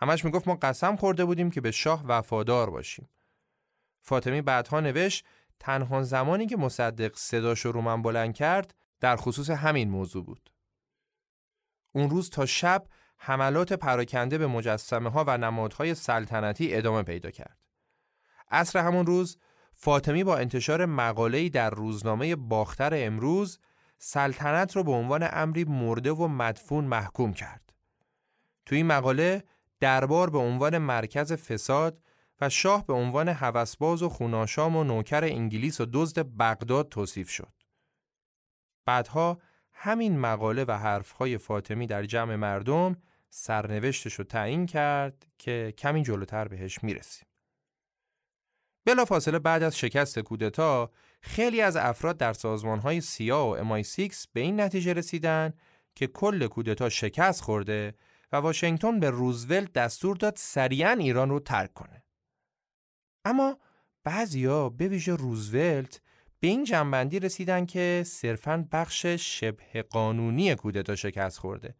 همش می‌گفت ما قسم خورده بودیم که به شاه وفادار باشیم. فاطمی بعدها نوشت تنها زمانی که مصدق صداش رو من بلند کرد در خصوص همین موضوع بود. اون روز تا شب حملات پراکنده به مجسمه ها و نمادهای سلطنتی ادامه پیدا کرد. عصر همون روز فاطمی با انتشار مقاله‌ای در روزنامه باختر امروز سلطنت را به عنوان امری مرده و مدفون محکوم کرد. توی این مقاله دربار به عنوان مرکز فساد و شاه به عنوان هوسباز و خوناشام و نوکر انگلیس و دزد بغداد توصیف شد. بعدها همین مقاله و حرفهای فاطمی در جمع مردم سرنوشتش رو تعیین کرد که کمی جلوتر بهش می‌رسیم. بلافاصله بعد از شکست کودتا خیلی از افراد در سازمانهای سیا و امای 6 به این نتیجه رسیدن که کل کودتا شکست خورده و واشنگتن به روزولت دستور داد سریعا ایران رو ترک کنه. اما بعضیا به ویژه روزولت به این جنبندی رسیدن که صرفاً بخش شبه قانونی کودتا شکست خورده.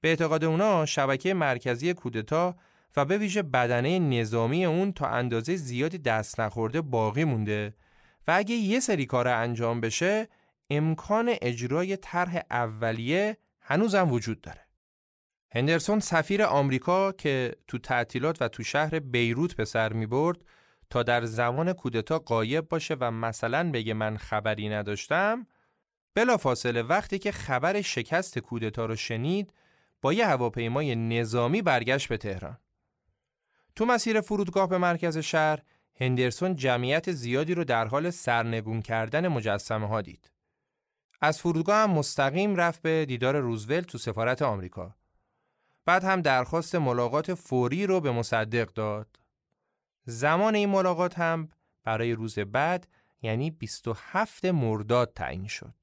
به اعتقاد اونا شبکه مرکزی کودتا و به ویژه بدنه نظامی اون تا اندازه زیادی دست نخورده باقی مونده و اگه یه سری کار انجام بشه امکان اجرای طرح اولیه هنوزم وجود داره. هندرسون سفیر آمریکا که تو تعطیلات و تو شهر بیروت به سر می برد تا در زمان کودتا قایب باشه و مثلا بگه من خبری نداشتم بلافاصله وقتی که خبر شکست کودتا رو شنید با یه هواپیمای نظامی برگشت به تهران. تو مسیر فرودگاه به مرکز شهر هندرسون جمعیت زیادی رو در حال سرنگون کردن مجسمه ها دید. از فرودگاه هم مستقیم رفت به دیدار روزولت تو سفارت آمریکا. بعد هم درخواست ملاقات فوری رو به مصدق داد. زمان این ملاقات هم برای روز بعد یعنی 27 مرداد تعیین شد.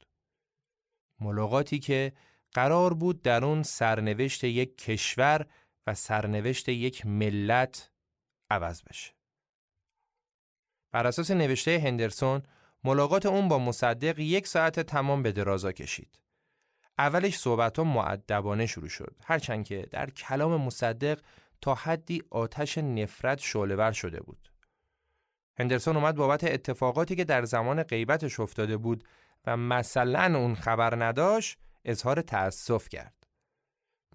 ملاقاتی که قرار بود در اون سرنوشت یک کشور و سرنوشت یک ملت عوض بشه. بر اساس نوشته هندرسون ملاقات اون با مصدق یک ساعت تمام به درازا کشید. اولش صحبت ها معدبانه شروع شد هرچند که در کلام مصدق تا حدی آتش نفرت شعله‌ور شده بود. هندرسون اومد بابت اتفاقاتی که در زمان غیبتش افتاده بود و مثلا اون خبر نداشت اظهار تأسف کرد.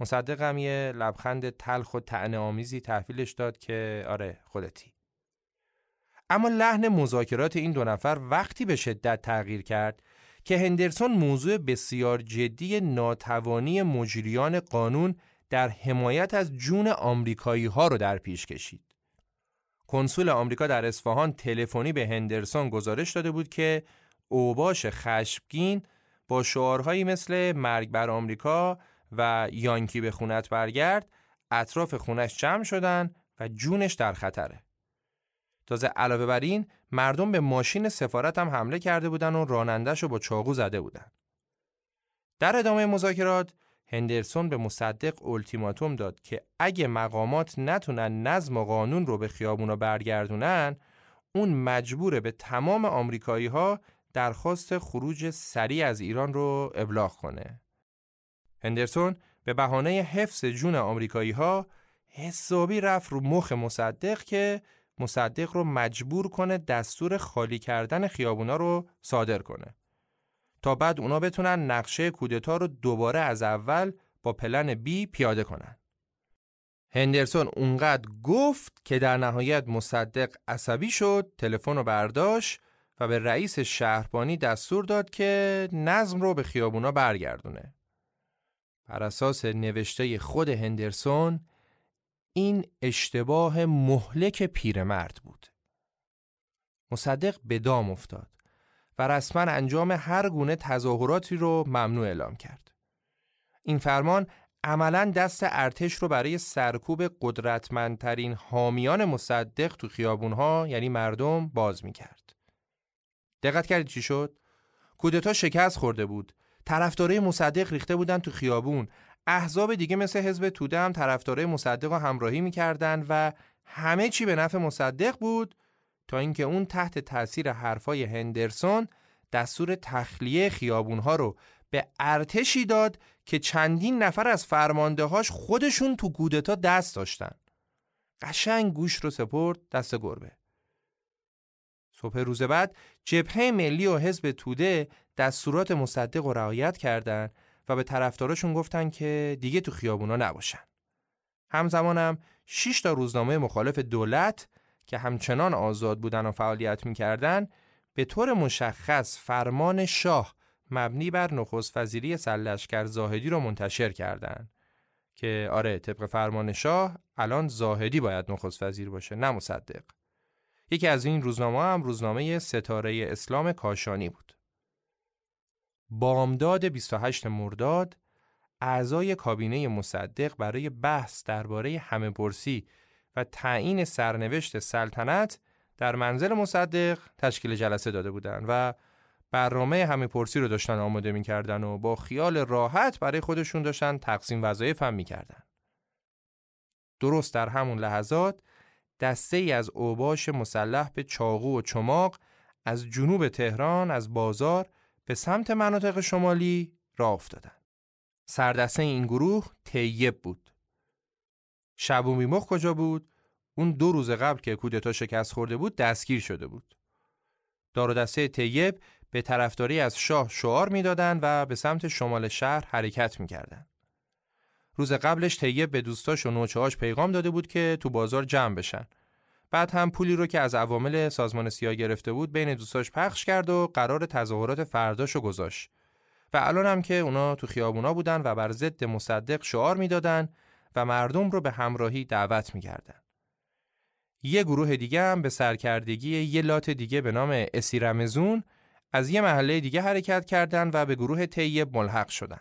مصدقم یه لبخند تلخ و طعنه آمیزی تحویلش داد که آره خودتی اما لحن مذاکرات این دو نفر وقتی به شدت تغییر کرد که هندرسون موضوع بسیار جدی ناتوانی مجریان قانون در حمایت از جون آمریکایی ها رو در پیش کشید. کنسول آمریکا در اصفهان تلفنی به هندرسون گزارش داده بود که اوباش خشمگین با شعارهایی مثل مرگ بر آمریکا و یانکی به خونت برگرد اطراف خونش جمع شدن و جونش در خطره. تازه علاوه بر این مردم به ماشین سفارت هم حمله کرده بودن و رانندش رو با چاقو زده بودن. در ادامه مذاکرات هندرسون به مصدق التیماتوم داد که اگه مقامات نتونن نظم و قانون رو به خیابونا برگردونن اون مجبوره به تمام آمریکایی ها درخواست خروج سریع از ایران رو ابلاغ کنه. هندرسون به بهانه حفظ جون آمریکایی ها حسابی رفت رو مخ مصدق که مصدق رو مجبور کنه دستور خالی کردن خیابونا رو صادر کنه تا بعد اونا بتونن نقشه کودتا رو دوباره از اول با پلن بی پیاده کنن. هندرسون اونقدر گفت که در نهایت مصدق عصبی شد، تلفن رو برداشت و به رئیس شهربانی دستور داد که نظم رو به خیابونا برگردونه. بر اساس نوشته خود هندرسون این اشتباه مهلک پیرمرد بود. مصدق به دام افتاد و رسما انجام هر گونه تظاهراتی رو ممنوع اعلام کرد. این فرمان عملا دست ارتش رو برای سرکوب قدرتمندترین حامیان مصدق تو خیابونها یعنی مردم باز می کرد. دقت کردید چی شد؟ کودتا شکست خورده بود. طرفدارای مصدق ریخته بودن تو خیابون. احزاب دیگه مثل حزب توده هم طرفدارای مصدق رو همراهی می‌کردن و همه چی به نفع مصدق بود تا اینکه اون تحت تاثیر حرفای هندرسون دستور تخلیه خیابونها رو به ارتشی داد که چندین نفر از فرماندهاش خودشون تو کودتا دست داشتن. قشنگ گوش رو سپرد دست گربه. صبح روز بعد جبهه ملی و حزب توده دستورات مصدق و رعایت کردند و به طرفداراشون گفتن که دیگه تو خیابونا نباشن. همزمانم 6 تا روزنامه مخالف دولت که همچنان آزاد بودن و فعالیت می‌کردن به طور مشخص فرمان شاه مبنی بر نخست وزیری سلشکر زاهدی رو منتشر کردند که آره طبق فرمان شاه الان زاهدی باید نخست وزیر باشه نه مصدق یکی از این روزنامه هم روزنامه ستاره اسلام کاشانی بود بامداد 28 مرداد اعضای کابینه مصدق برای بحث درباره همه پرسی و تعیین سرنوشت سلطنت در منزل مصدق تشکیل جلسه داده بودند و برنامه همه پرسی رو داشتن آماده می‌کردن و با خیال راحت برای خودشون داشتن تقسیم وظایف هم می‌کردن. درست در همون لحظات دسته ای از اوباش مسلح به چاقو و چماق از جنوب تهران از بازار به سمت مناطق شمالی راه افتادن. سردسته این گروه طیب بود. شبومی مخ کجا بود؟ اون دو روز قبل که کودتا شکست خورده بود دستگیر شده بود. دار دسته طیب به طرفداری از شاه شعار می‌دادند و به سمت شمال شهر حرکت می‌کردند. روز قبلش طیب به دوستاش و نوچه‌هاش پیغام داده بود که تو بازار جمع بشن. بعد هم پولی رو که از عوامل سازمان سیاه گرفته بود بین دوستاش پخش کرد و قرار تظاهرات فرداشو گذاشت. و الان هم که اونا تو خیابونا بودن و بر ضد مصدق شعار می‌دادن و مردم رو به همراهی دعوت می‌کردن. یه گروه دیگه هم به سرکردگی یه لات دیگه به نام اسیرمزون از یه محله دیگه حرکت کردن و به گروه طیب ملحق شدن.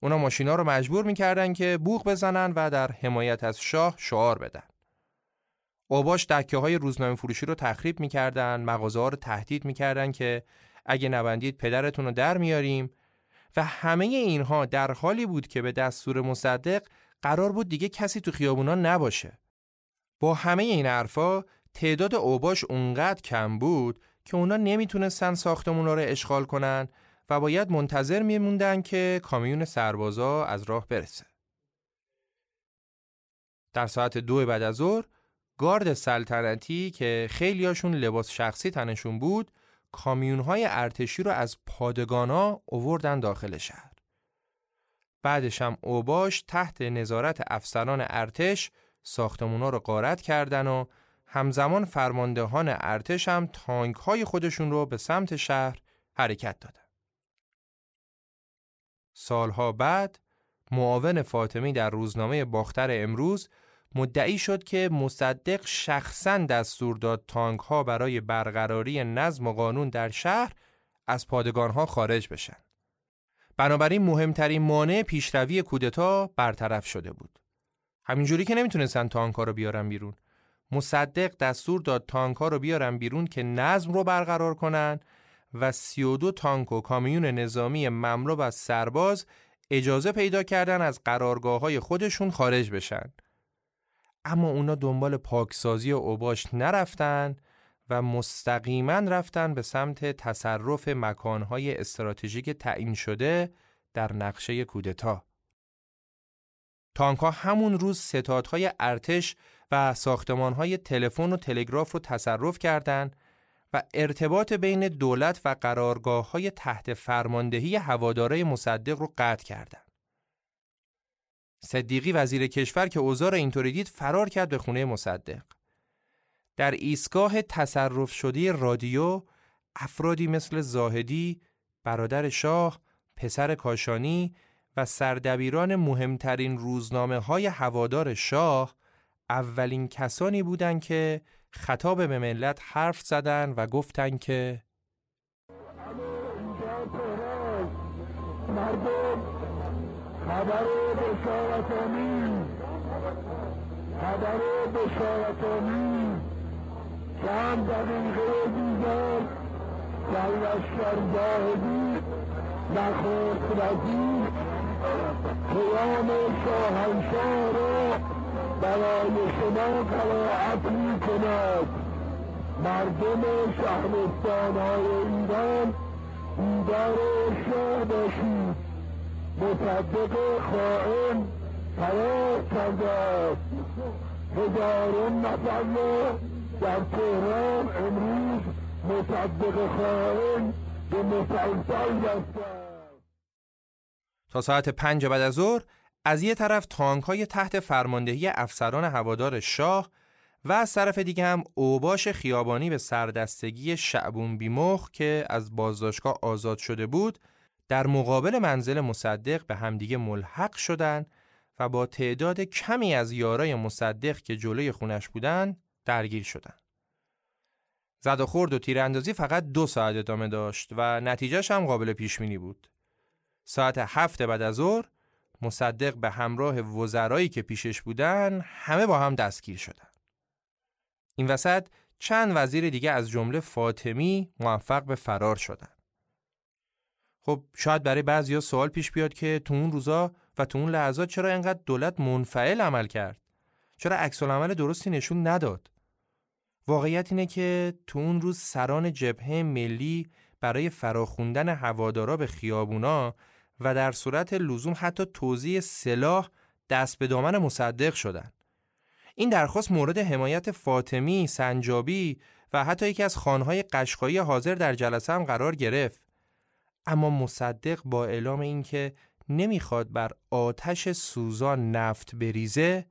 اونا ماشینا رو مجبور می‌کردن که بوغ بزنن و در حمایت از شاه شعار بدن. اوباش دکه های روزنامه فروشی رو تخریب می‌کردن، مغازه ها رو تهدید می‌کردن که اگه نبندید پدرتون رو در میاریم و همه اینها در حالی بود که به دستور مصدق قرار بود دیگه کسی تو خیابونا نباشه. با همه این حرفا تعداد اوباش اونقدر کم بود که اونا نمی‌تونستن ساختمونا رو اشغال کنن و باید منتظر میموندن که کامیون سربازا از راه برسه. در ساعت دو بعد از ظهر گارد سلطنتی که خیلیاشون لباس شخصی تنشون بود کامیونهای ارتشی رو از پادگانا اووردن داخل شهر. بعدش هم اوباش تحت نظارت افسران ارتش ساختمونا رو غارت کردن و همزمان فرماندهان ارتش هم تانک های خودشون رو به سمت شهر حرکت دادن. سالها بعد معاون فاطمی در روزنامه باختر امروز مدعی شد که مصدق شخصا دستور داد تانک ها برای برقراری نظم و قانون در شهر از پادگان ها خارج بشن. بنابراین مهمترین مانع پیشروی کودتا برطرف شده بود. همینجوری که نمی‌تونستن تانک ها رو بیارن بیرون. مصدق دستور داد تانک ها رو بیارن بیرون که نظم رو برقرار کنن و 32 تانک و کامیون نظامی مملو از سرباز اجازه پیدا کردن از قرارگاه های خودشون خارج بشن. اما اونا دنبال پاکسازی و اوباش نرفتن و مستقیما رفتن به سمت تصرف مکانهای استراتژیک تعیین شده در نقشه کودتا. تانکها همون روز ستادهای ارتش و ساختمانهای تلفن و تلگراف رو تصرف کردند و ارتباط بین دولت و قرارگاه های تحت فرماندهی هواداره مصدق رو قطع کردند. صدیقی وزیر کشور که اوزار اینطوری دید فرار کرد به خونه مصدق. در ایستگاه تصرف شده رادیو افرادی مثل زاهدی، برادر شاه، پسر کاشانی و سردبیران مهمترین روزنامه های هوادار شاه اولین کسانی بودند که خطاب به ملت حرف زدن و گفتند که خبر بشارت آمین خبر بشارت آمین چند دقیقه دیگر در لشکر زاهدی نخست وزیر. قیام شاهنشاه را برای شما قرائت می کند مردم شهرستان های ایران بیدار شاه باشید. مصدق خائن فرار کرده است هزاران نفر را در تهران امروز مصدق خائن به مسلسل تا ساعت پنج بعد از ظهر از یه طرف تانک های تحت فرماندهی افسران هوادار شاه و از طرف دیگه هم اوباش خیابانی به سردستگی شعبون بیمخ که از بازداشتگاه آزاد شده بود در مقابل منزل مصدق به همدیگه ملحق شدن و با تعداد کمی از یارای مصدق که جلوی خونش بودن درگیر شدن. زد و خورد و تیراندازی فقط دو ساعت ادامه داشت و نتیجهش هم قابل پیش بود. ساعت هفت بعد از ظهر مصدق به همراه وزرایی که پیشش بودن همه با هم دستگیر شدن. این وسط چند وزیر دیگه از جمله فاطمی موفق به فرار شدن. خب شاید برای بعضیا سوال پیش بیاد که تو اون روزا و تو اون لحظات چرا اینقدر دولت منفعل عمل کرد؟ چرا عکس عمل درستی نشون نداد؟ واقعیت اینه که تو اون روز سران جبهه ملی برای فراخوندن هوادارا به خیابونا و در صورت لزوم حتی توزیع سلاح دست به دامن مصدق شدند. این درخواست مورد حمایت فاطمی، سنجابی و حتی یکی از خانهای قشقایی حاضر در جلسه هم قرار گرفت. اما مصدق با اعلام اینکه نمی‌خواد بر آتش سوزان نفت بریزه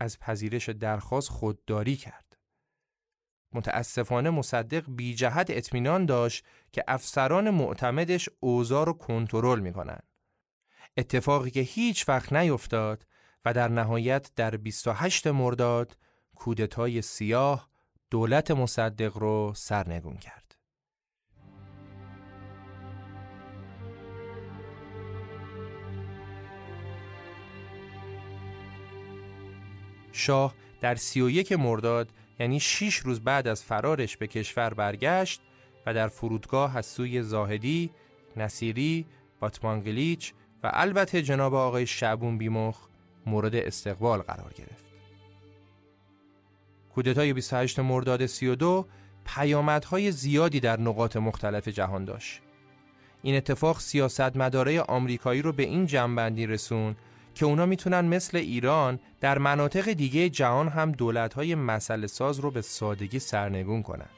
از پذیرش درخواست خودداری کرد. متاسفانه مصدق بی جهت اطمینان داشت که افسران معتمدش اوضاع رو کنترل می‌کنن. اتفاقی که هیچ وقت نیفتاد و در نهایت در 28 مرداد کودتای سیاه دولت مصدق رو سرنگون کرد. شاه در 31 مرداد یعنی 6 روز بعد از فرارش به کشور برگشت و در فرودگاه از سوی زاهدی، نصیری، باتمانگلیچ و البته جناب آقای شعبون بیمخ مورد استقبال قرار گرفت. کودتای 28 مرداد 32 پیامدهای زیادی در نقاط مختلف جهان داشت. این اتفاق سیاستمدارای آمریکایی رو به این جنبندی رسون که اونا می‌تونن مثل ایران در مناطق دیگه جهان هم دولت‌های مسئله ساز رو به سادگی سرنگون کنن.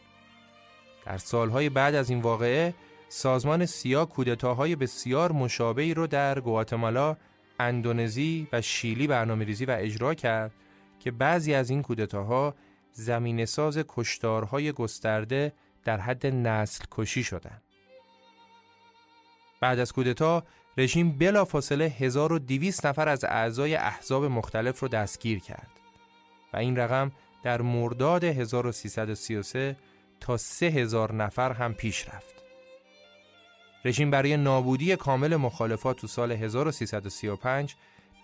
در سالهای بعد از این واقعه سازمان سیا کودتاهای بسیار مشابهی رو در گواتمالا، اندونزی و شیلی برنامه ریزی و اجرا کرد که بعضی از این کودتاها زمین ساز کشتارهای گسترده در حد نسل کشی شدند. بعد از کودتا رژیم بلافاصله 1200 نفر از اعضای احزاب مختلف رو دستگیر کرد و این رقم در مرداد 1333 تا 3000 نفر هم پیش رفت. رژیم برای نابودی کامل مخالفات تو سال 1335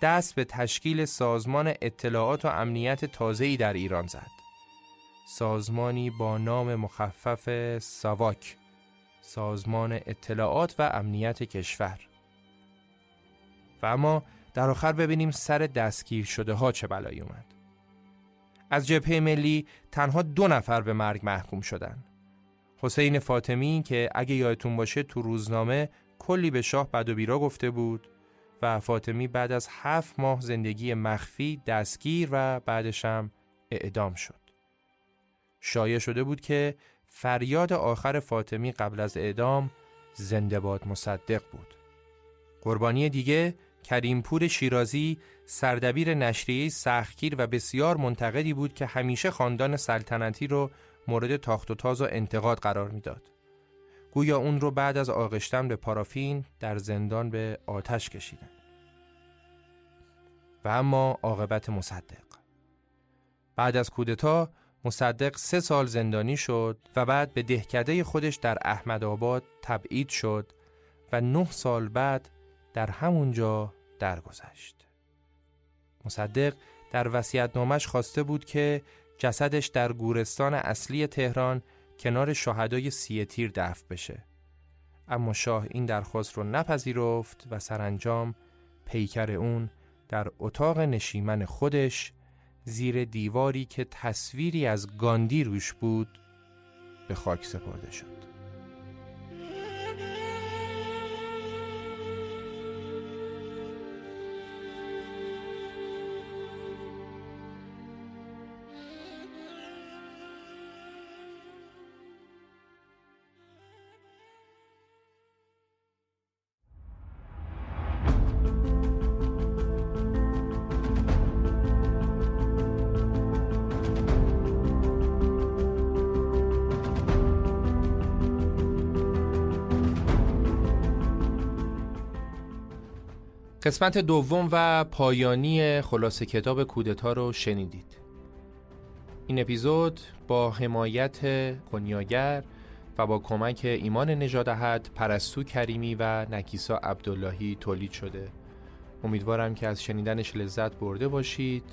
دست به تشکیل سازمان اطلاعات و امنیت تازه‌ای در ایران زد. سازمانی با نام مخفف ساواک سازمان اطلاعات و امنیت کشور و اما در آخر ببینیم سر دستگیر شده ها چه بلایی اومد. از جبهه ملی تنها دو نفر به مرگ محکوم شدن. حسین فاطمی که اگه یادتون باشه تو روزنامه کلی به شاه بد و بیرا گفته بود و فاطمی بعد از هفت ماه زندگی مخفی دستگیر و بعدش هم اعدام شد. شایع شده بود که فریاد آخر فاطمی قبل از اعدام زنده باد مصدق بود. قربانی دیگه کریمپور شیرازی سردبیر نشریه سختگیر و بسیار منتقدی بود که همیشه خاندان سلطنتی رو مورد تاخت و تاز و انتقاد قرار می‌داد. گویا اون رو بعد از آغشتن به پارافین در زندان به آتش کشیدن. و اما عاقبت مصدق بعد از کودتا مصدق سه سال زندانی شد و بعد به دهکده خودش در احمدآباد تبعید شد و نه سال بعد در همونجا درگذشت. مصدق در وصیت‌نامش خواسته بود که جسدش در گورستان اصلی تهران کنار شهدای سی تیر دفن بشه. اما شاه این درخواست رو نپذیرفت و سرانجام پیکر اون در اتاق نشیمن خودش زیر دیواری که تصویری از گاندی روش بود به خاک سپرده شد. قسمت دوم و پایانی خلاصه کتاب کودتا رو شنیدید. این اپیزود با حمایت کنیاگر و با کمک ایمان نجادهت پرستو کریمی و نکیسا عبداللهی تولید شده. امیدوارم که از شنیدنش لذت برده باشید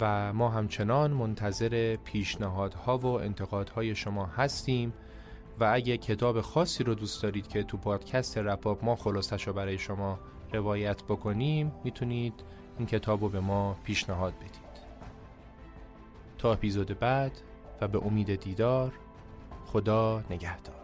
و ما همچنان منتظر پیشنهادها و انتقادهای شما هستیم و اگه کتاب خاصی رو دوست دارید که تو پادکست رپاپ ما خلاصش رو برای شما روایت بکنیم می‌تونید این کتاب رو به ما پیشنهاد بدید. تا اپیزود بعد و به امید دیدار خدا نگهدار.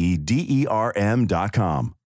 E E D E R M dot com.